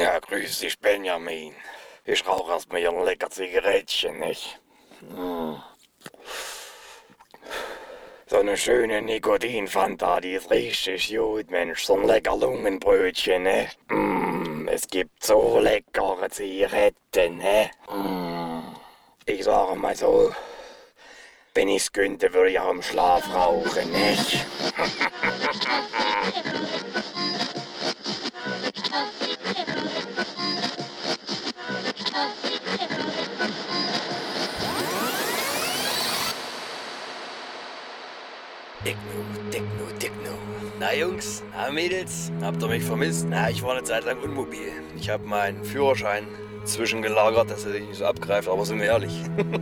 Ja, grüß dich, Benjamin. Ich rauche erstmal hier ein lecker Zigarettchen, nicht? Hm. So eine schöne Nikotinfanta, die ist richtig gut, Mensch. So ein lecker Lungenbrötchen, ne? Mm, es gibt so leckere Zigaretten, ne? Mm. Ich sage mal so, wenn ich's könnte, würde ich auch im Schlaf rauchen, nicht? Techno, Techno, Techno. Na Jungs, na Mädels, habt ihr mich vermisst? Na, ich war eine Zeit lang unmobil. Ich habe meinen Führerschein zwischengelagert, dass er sich nicht so abgreift, aber sind wir ehrlich.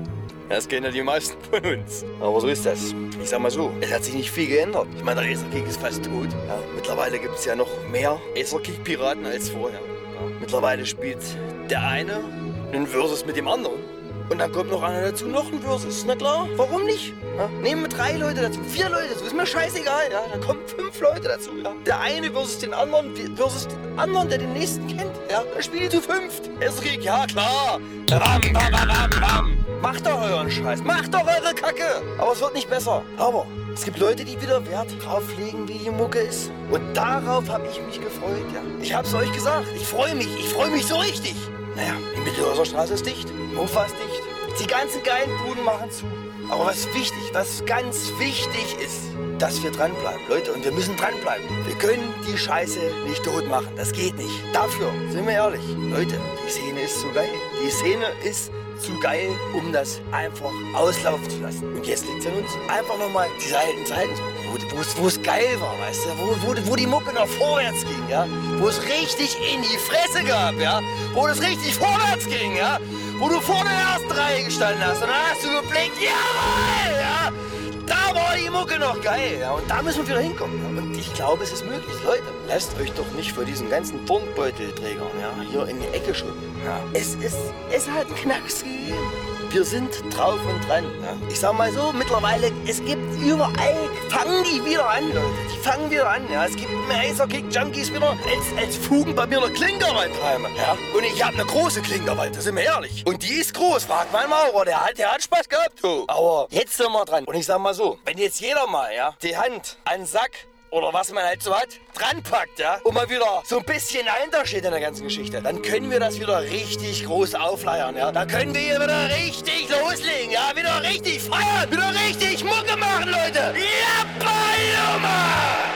Das kennen ja die meisten von uns. Aber so ist das. Ich sag mal so, es hat sich nicht viel geändert. Ich meine, der Acerkick ist fast tot. Ja, mittlerweile gibt es ja noch mehr Acerkick-Piraten als vorher. Ja, mittlerweile spielt der eine einen Versus mit dem anderen. Und dann kommt noch einer dazu, noch ein Versus. Na klar, warum nicht? Ja, nehmen wir drei Leute dazu, vier Leute dazu, ist mir scheißegal. Ja, da kommen fünf Leute dazu. Ja. Der eine versus den anderen, versus den anderen, der den nächsten kennt. Ja, dann spielt zu fünft. Esrik, ja klar. Bam, bam, bam, bam. Macht doch euren Scheiß, macht doch eure Kacke. Aber es wird nicht besser. Aber es gibt Leute, die wieder Wert drauf legen, wie die Mucke ist. Und darauf habe ich mich gefreut, ja. Ich hab's euch gesagt, ich freue mich, ich freue mich so richtig. Naja, die Mittelhauser Straße ist dicht, Hofer ist dicht. Die ganzen geilen Buden machen zu. Aber was wichtig, was ganz wichtig ist, dass wir dranbleiben. Leute, und wir müssen dranbleiben. Wir können die Scheiße nicht tot machen. Das geht nicht. Dafür, sind wir ehrlich, Leute, die Szene ist zu geil. Die Szene ist zu geil, um das einfach auslaufen zu lassen. Und jetzt liegt es an uns. Einfach nochmal diese alten Zeiten, wo, wo, es, wo es geil war, weißt du, wo, wo, wo die Mucke noch vorwärts ging, ja, wo es richtig in die Fresse gab, ja, wo es richtig vorwärts ging, ja, wo du vor der ersten Reihe gestanden hast und dann hast du geblinkt, jawohl, ja, da war die Mucke noch geil, ja, und da müssen wir wieder hinkommen. Ja. Und ich glaube, es ist möglich. Leute, lasst euch doch nicht für diesen ganzen Turnbeutelträgern, ja, hier in die Ecke schuppen. Ja. Es ist, es hat einen Knacks gegeben. Wir sind drauf und dran. Ich sag mal so, mittlerweile, es gibt überall, fangen die wieder an, Leute. Die fangen wieder an. Ja. Es gibt mehr Acer-Kick-Junkies wieder als, als Fugen bei mir eine Klinkerwaldheime. Ja. Und ich habe eine große Klinkerwald, das sind wir ehrlich. Und die ist groß, fragt mein Maurer, der hat, der hat Spaß gehabt. Du. Aber jetzt sind wir dran. Und ich sag mal so, wenn jetzt jeder mal ja, die Hand an den Sack oder was man halt so hat, dran packt, ja, und mal wieder so ein bisschen dahinter steht in der ganzen Geschichte, dann können wir das wieder richtig groß aufleiern, ja. Dann können wir hier wieder richtig loslegen, ja, wieder richtig feiern, wieder richtig Mucke machen, Leute. Ja, Paloma!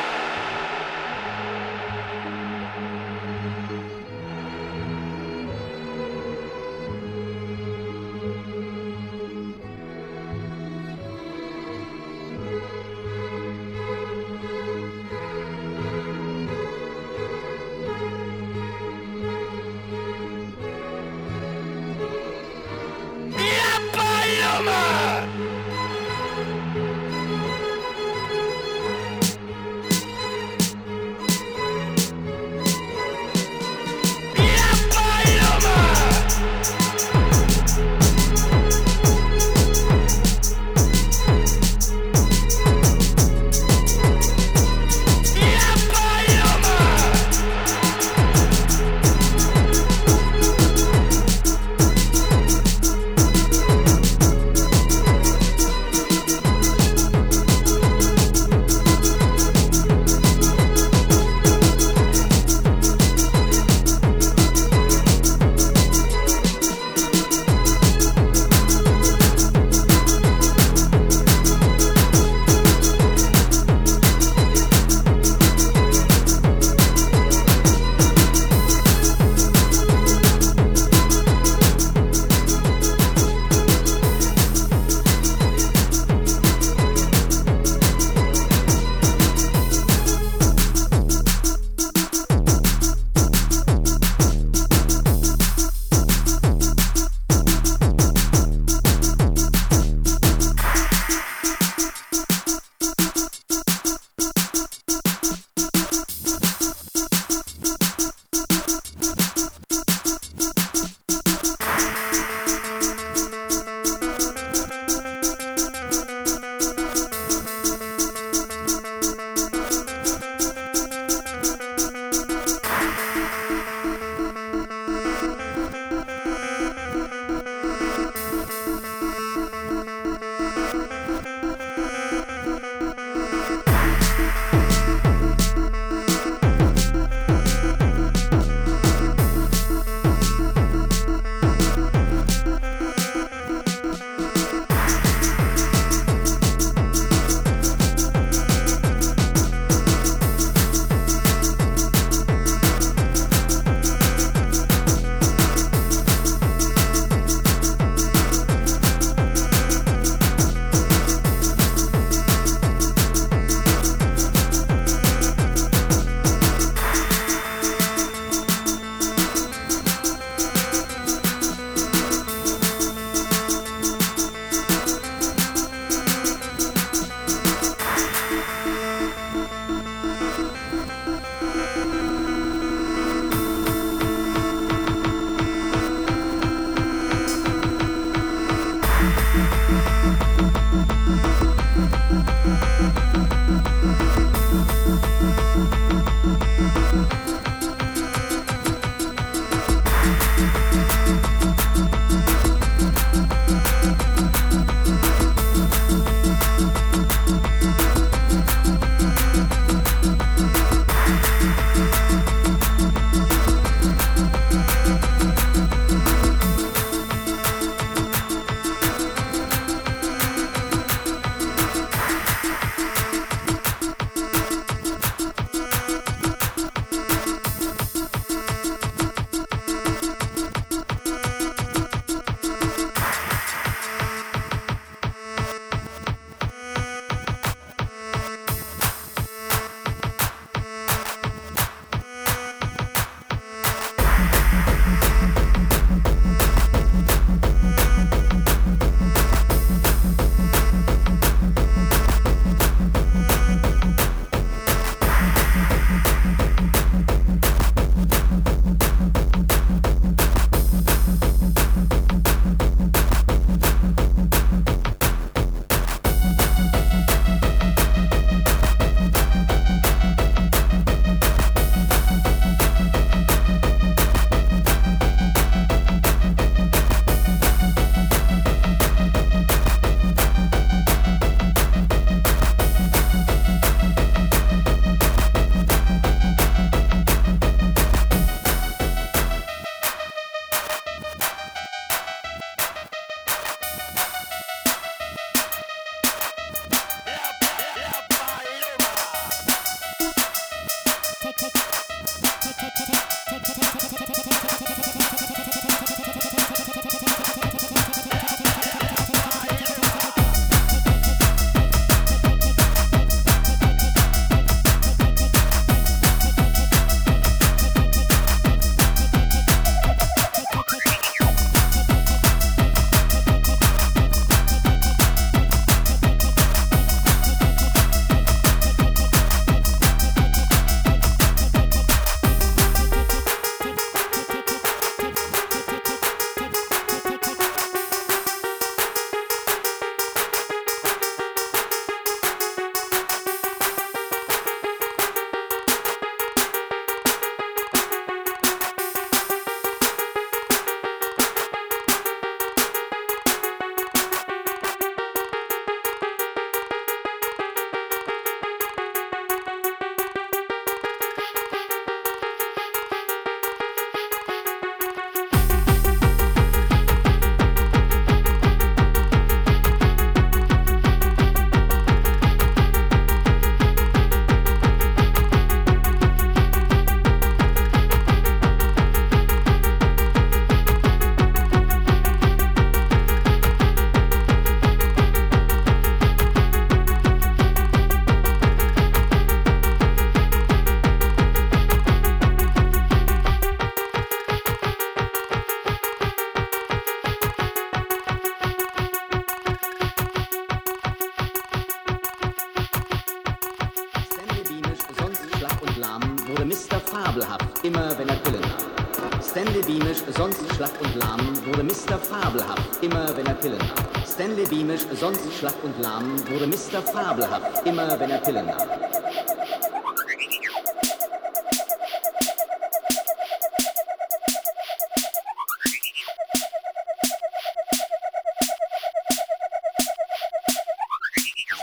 Sonst schlapp und lahm, wurde Mr. Fabelhaft, immer wenn er Pillen nahm.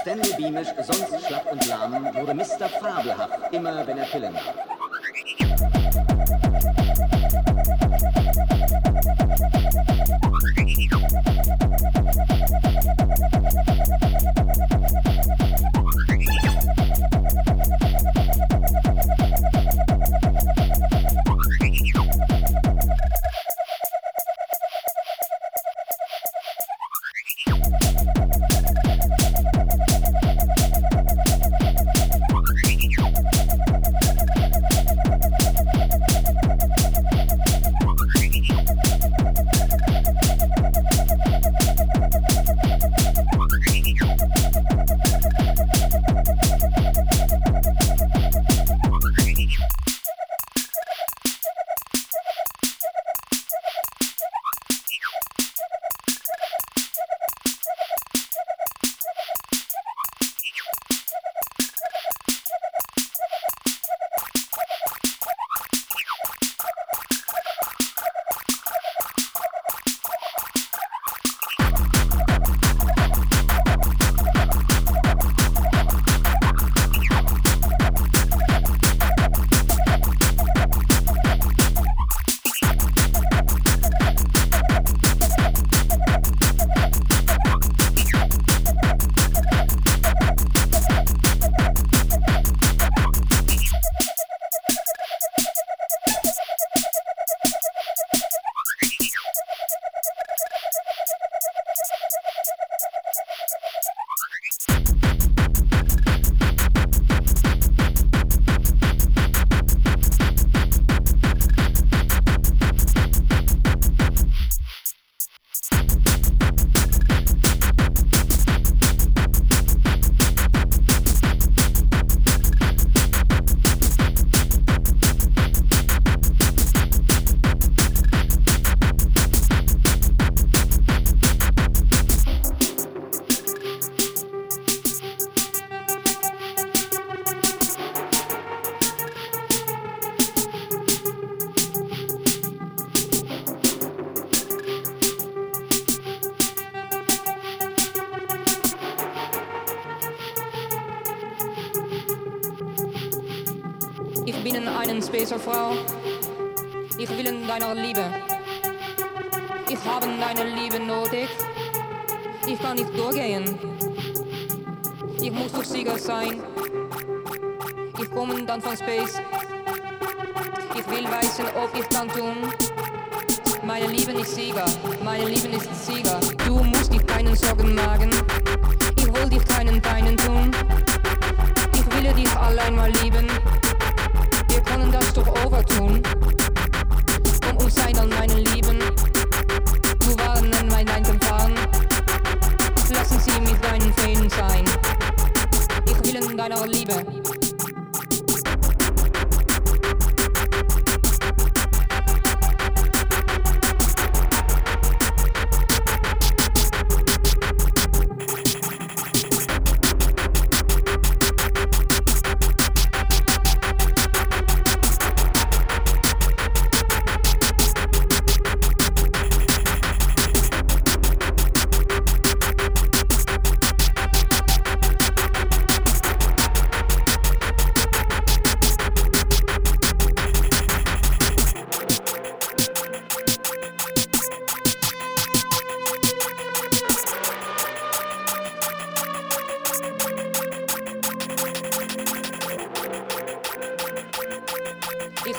Stanley Beamish, sonst schlapp und lahm, wurde Mr. Fabelhaft, immer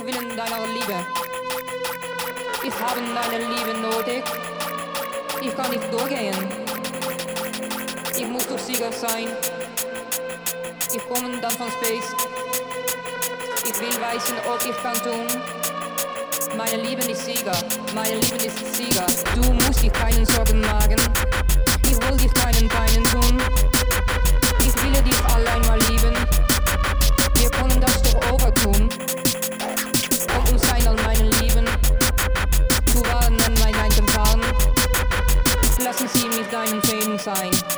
Ich will in deiner Liebe. Ich habe deine Liebe nötig. Ich kann nicht durchgehen. Ich muss doch Sieger sein. Ich komme dann von Space. Ich will wissen, ob ich kann tun. Meine Liebe ist Sieger, meine Liebe ist Sieger. Du musst dich keinen Sorgen machen. Ich will dich keinen Peinen tun. Ich will dich allein mal lieben. Wir können das doch overtun. Scheiße, fine.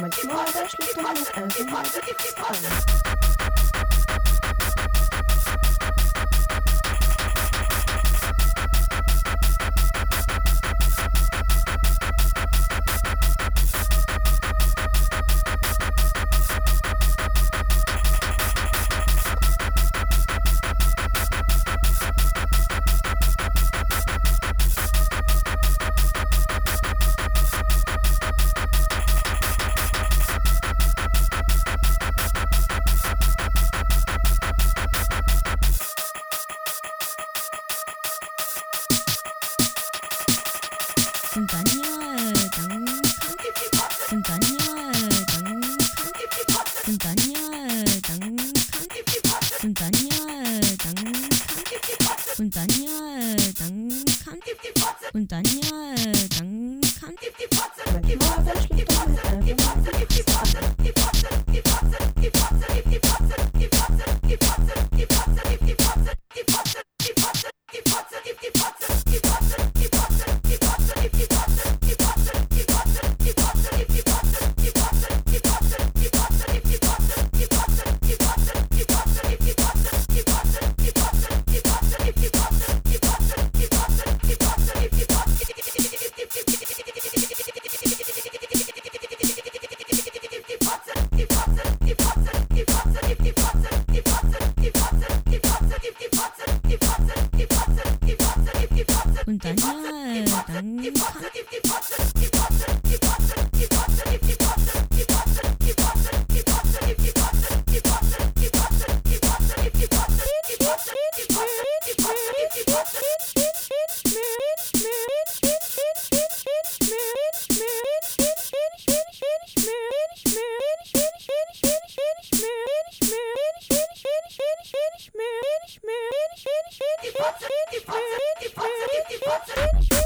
Mathilda, schlägt ein, ein, ein, ein, ein, ein, ein, ein, ein, ein, die Pfotzen, die Pfotzen, die Pfotzen.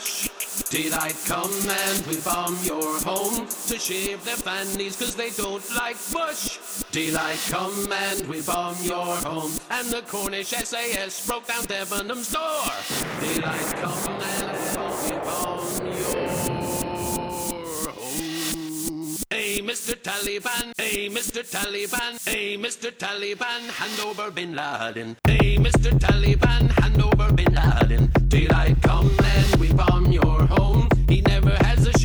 Rush. Daylight come and we bomb your home to shave their fannies cause they don't like bush. Daylight come and we bomb your home and the Cornish SAS broke down Debenham's door. Daylight come and we bomb your home. Hey, Mr. Taliban, hey, Mr. Taliban, hey, Mr. Taliban, hand over Bin Laden. Hey, Mr. Taliban, hand over Bin Laden. Daylight come and we bomb your home. He never has a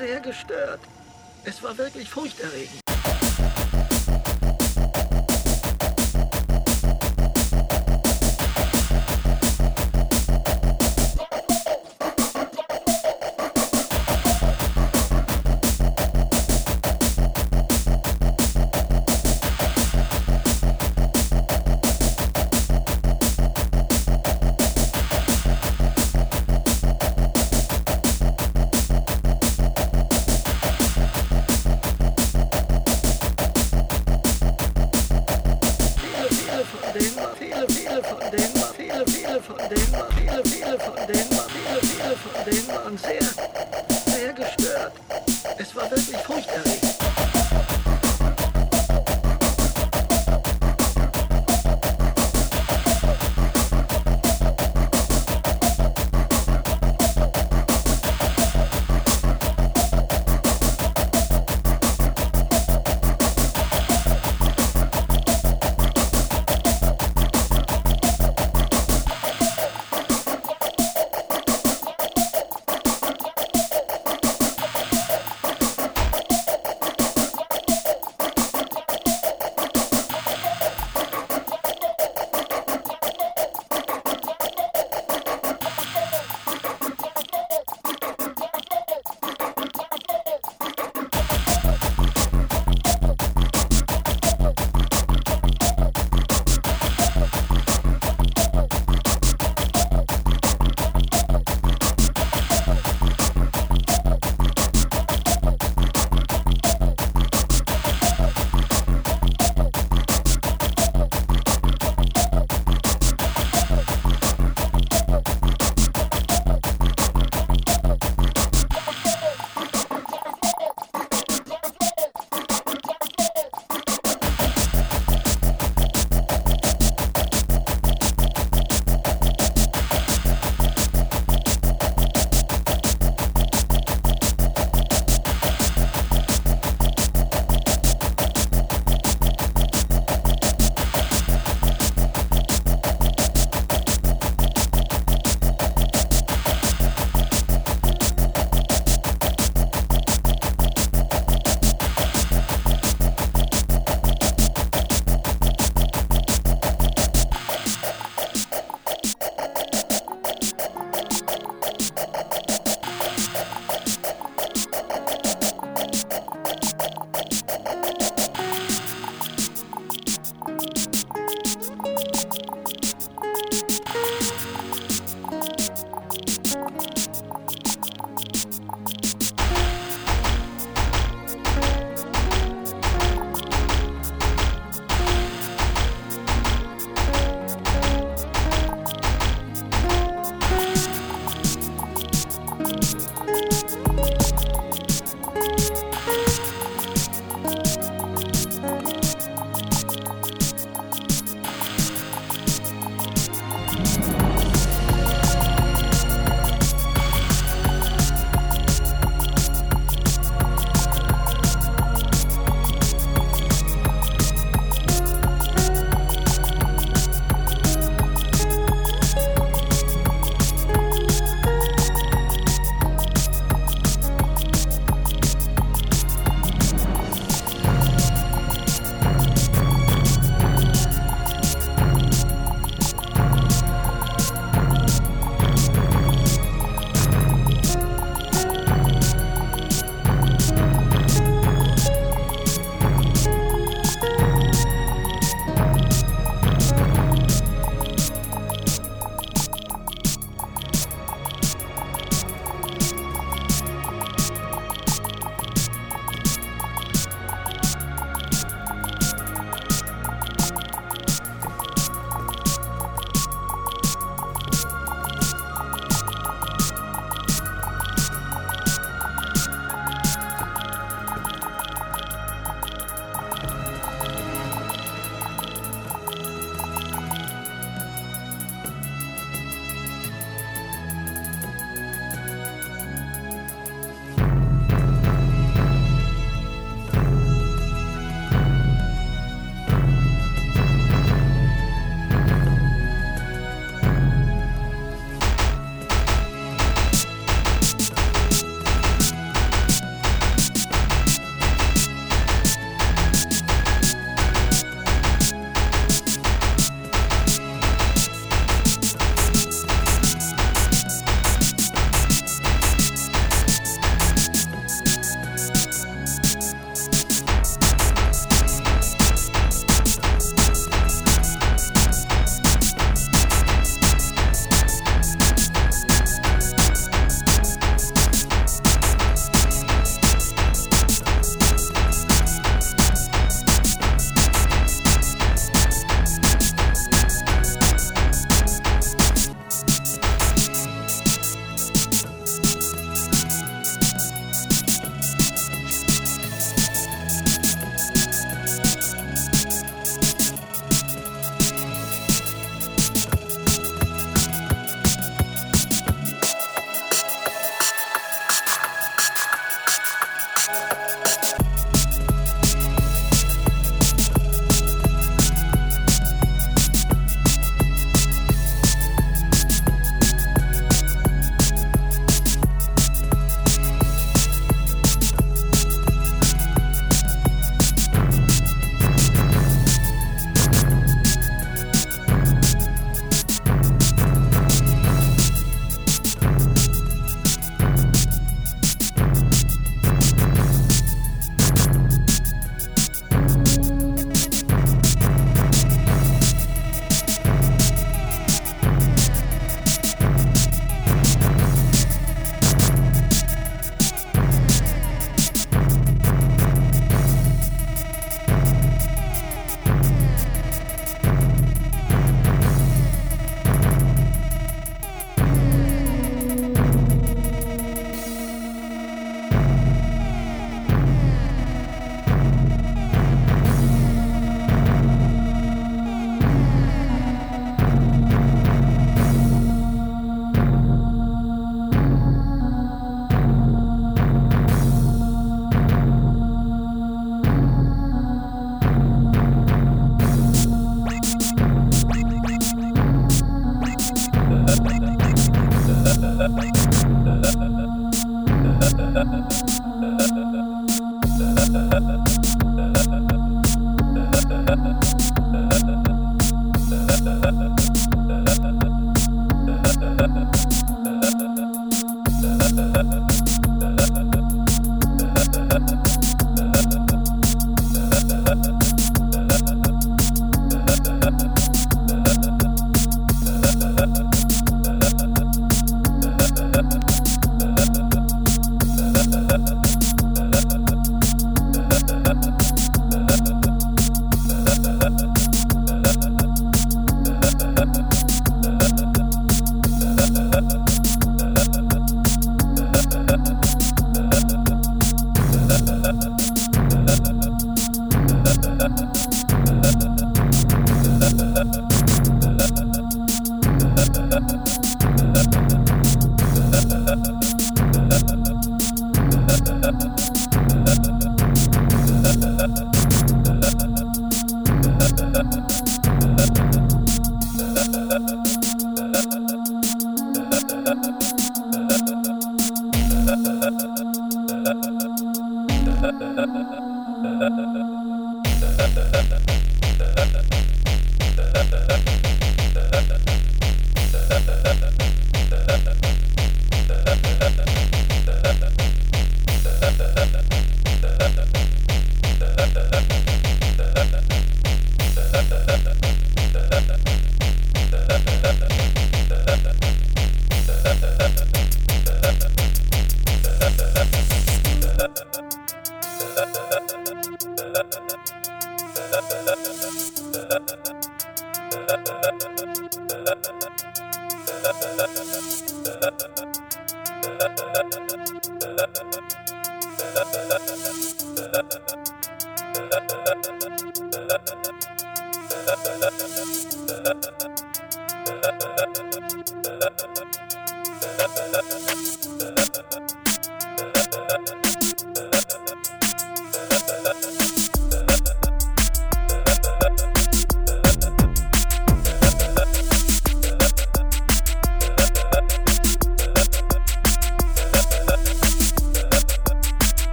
sehr gestört. Es war wirklich furchterregend.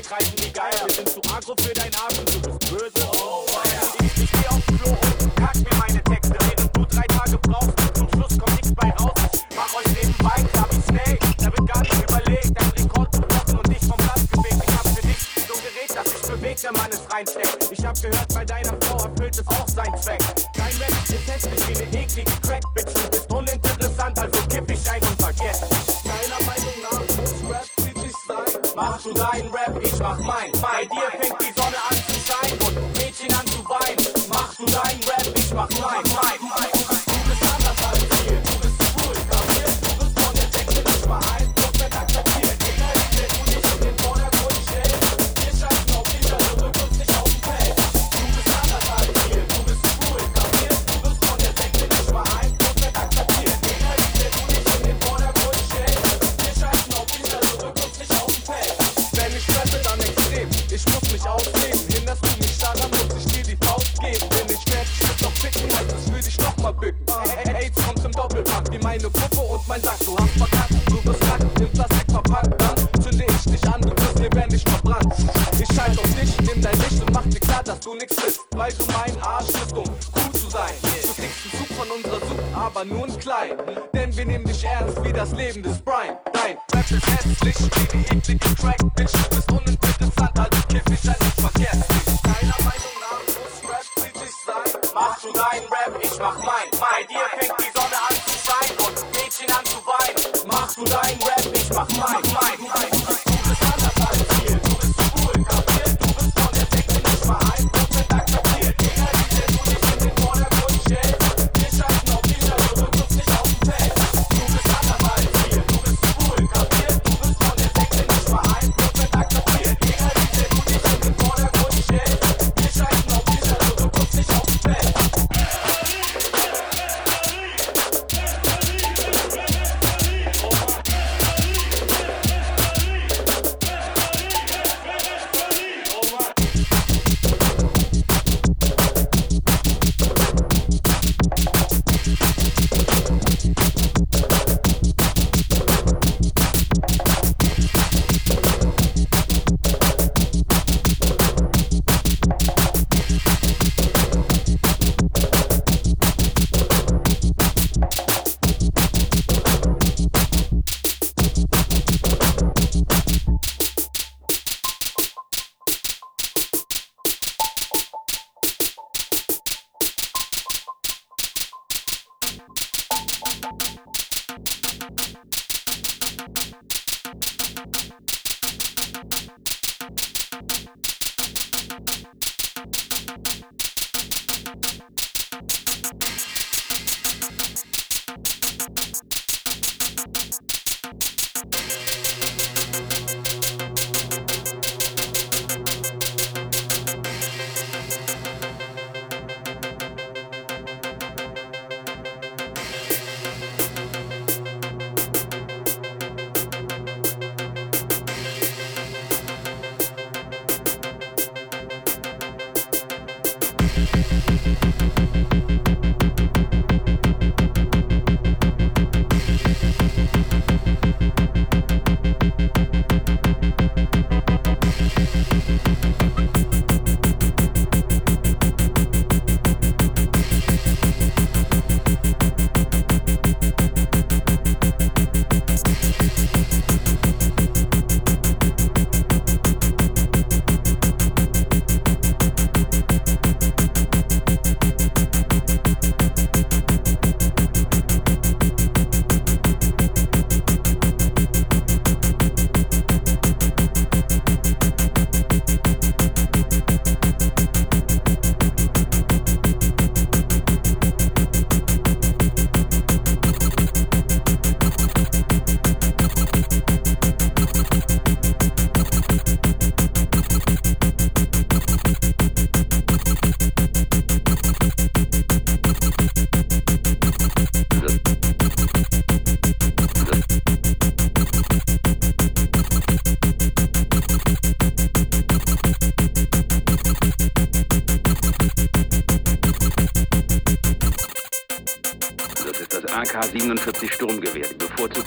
wir treiben die Geier. Wir sind zu agro für dein Arsch.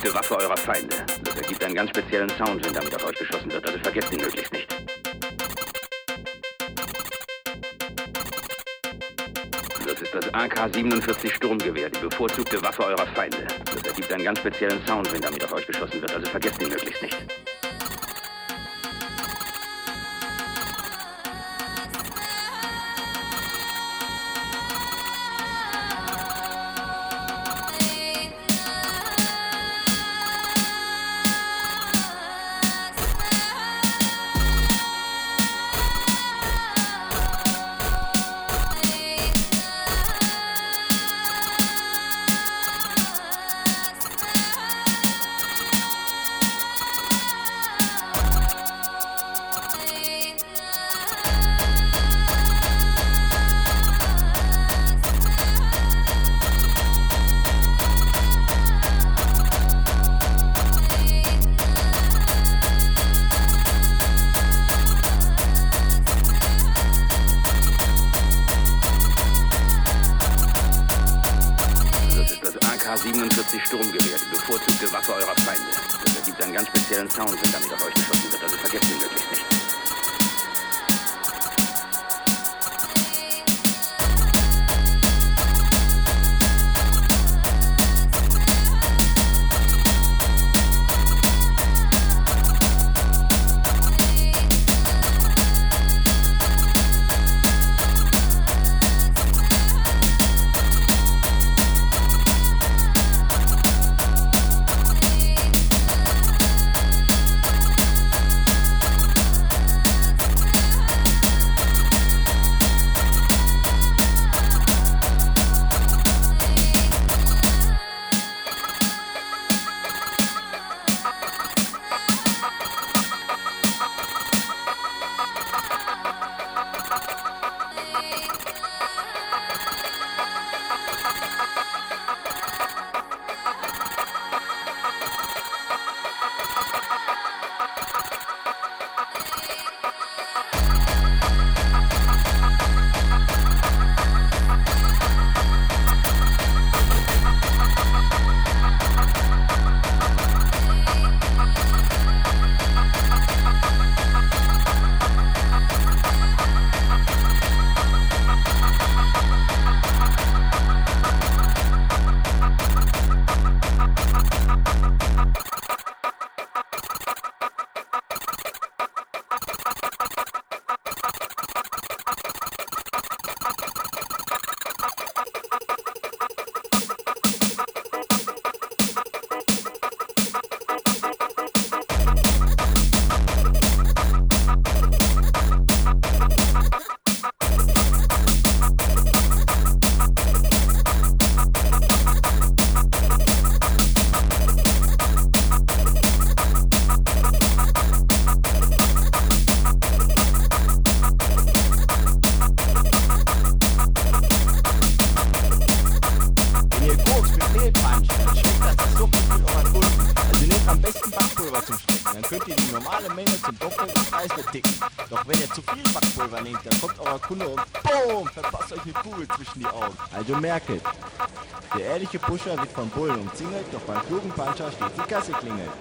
Bevorzugte Waffe eurer Feinde. Das ergibt einen ganz speziellen Sound, wenn damit auf euch geschossen wird. Also vergesst ihn möglichst nicht. Das ist das AK-47 Sturmgewehr, die bevorzugte Waffe eurer Feinde. Das ergibt einen ganz speziellen Sound, wenn damit auf euch geschossen wird. Also vergesst ihn möglichst nicht. Nehmt, dann kommt euer Kunde und BOOM, verpasst euch eine Kugel zwischen die Augen. Also merket, der ehrliche Pusher wird von Bullen umzingelt, doch beim klugen Puncher steht die Kasse klingelt.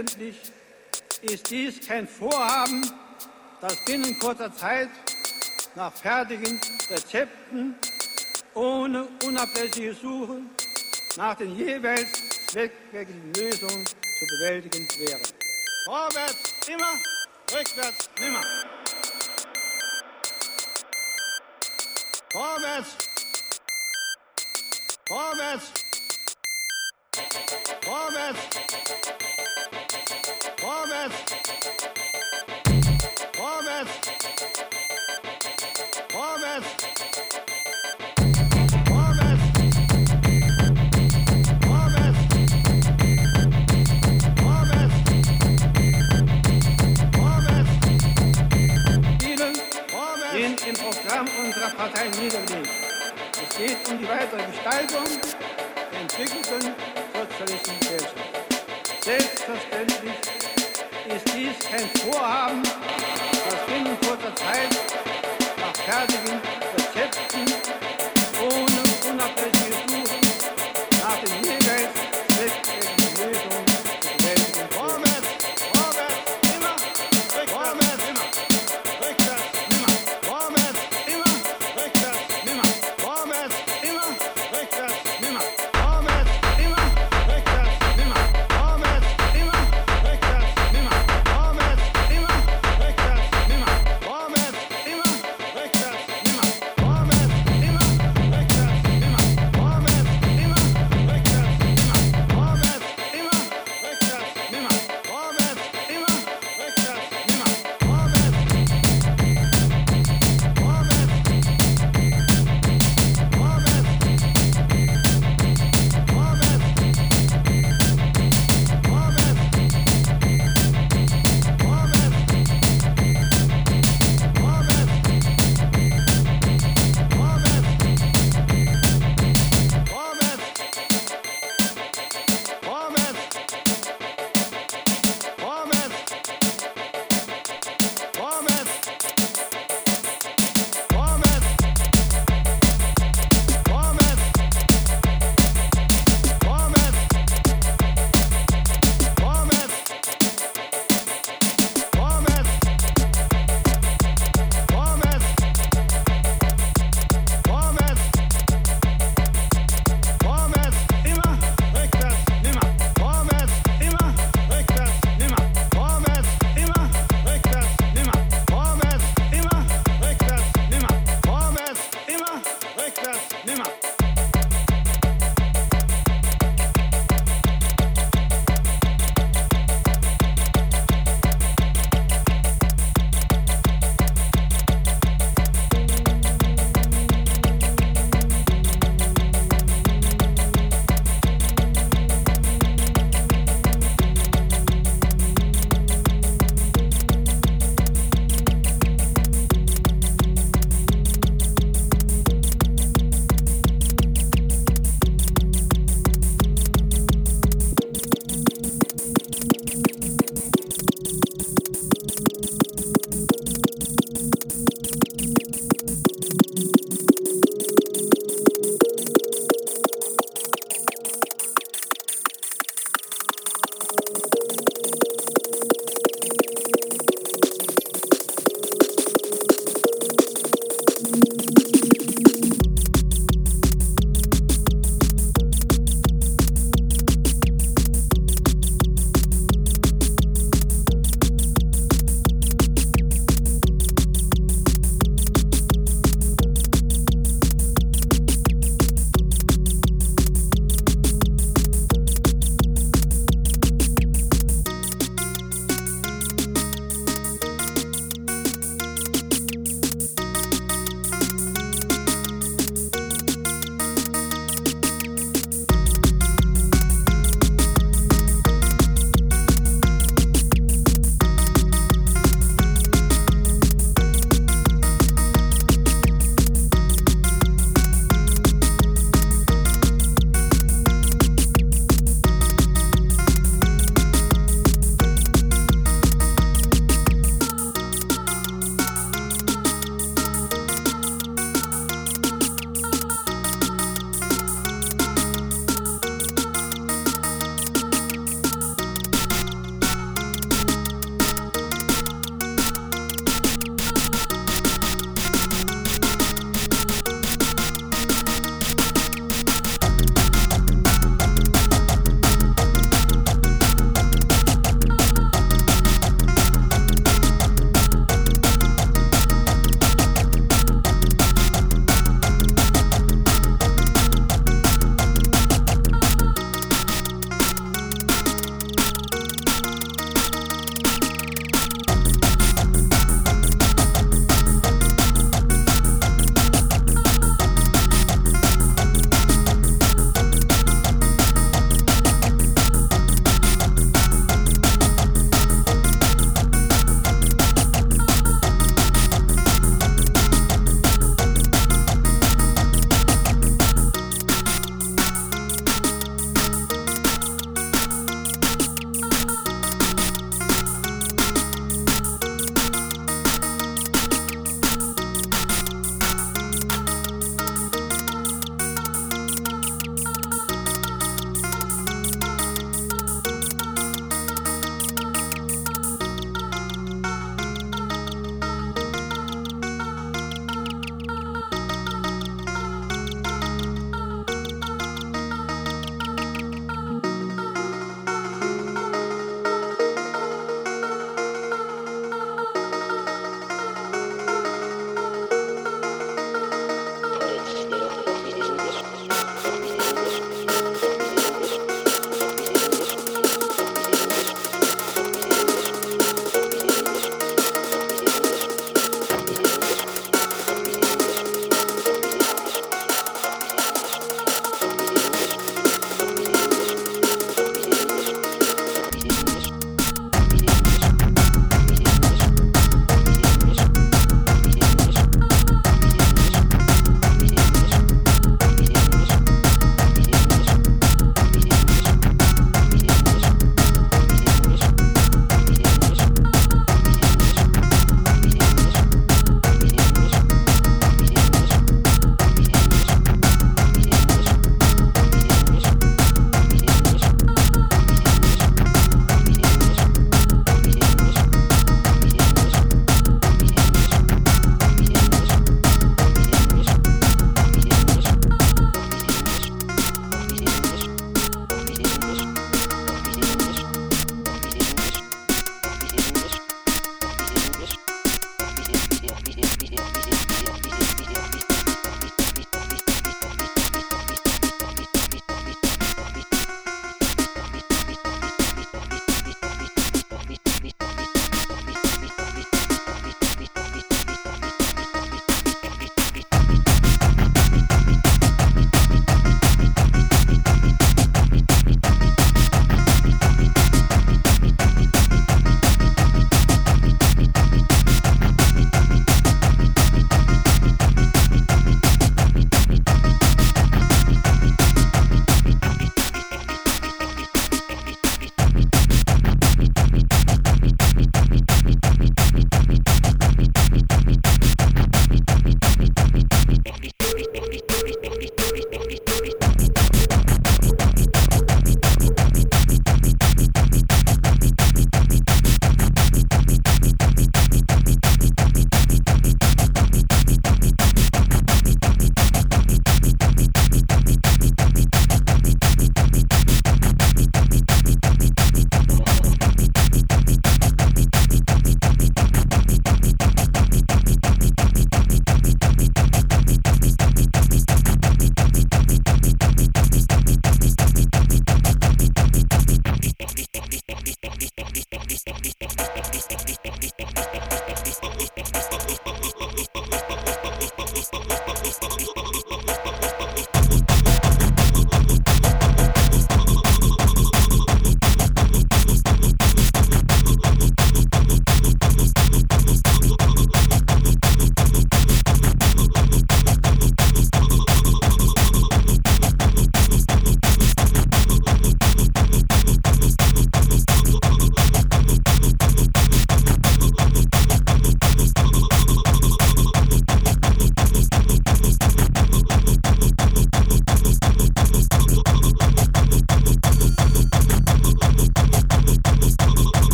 Selbstverständlich ist dies kein Vorhaben, das binnen kurzer Zeit nach fertigen Rezepten ohne unablässige Suche nach den jeweils zweckmäßigen Lösungen zu bewältigen wäre. Vorwärts immer, rückwärts um die weitere Gestaltung der entwickelten sozialistischen Gesellschaft. Selbstverständlich ist dies kein Vorhaben, das binnen kurzer Zeit nach fertigen Rezepten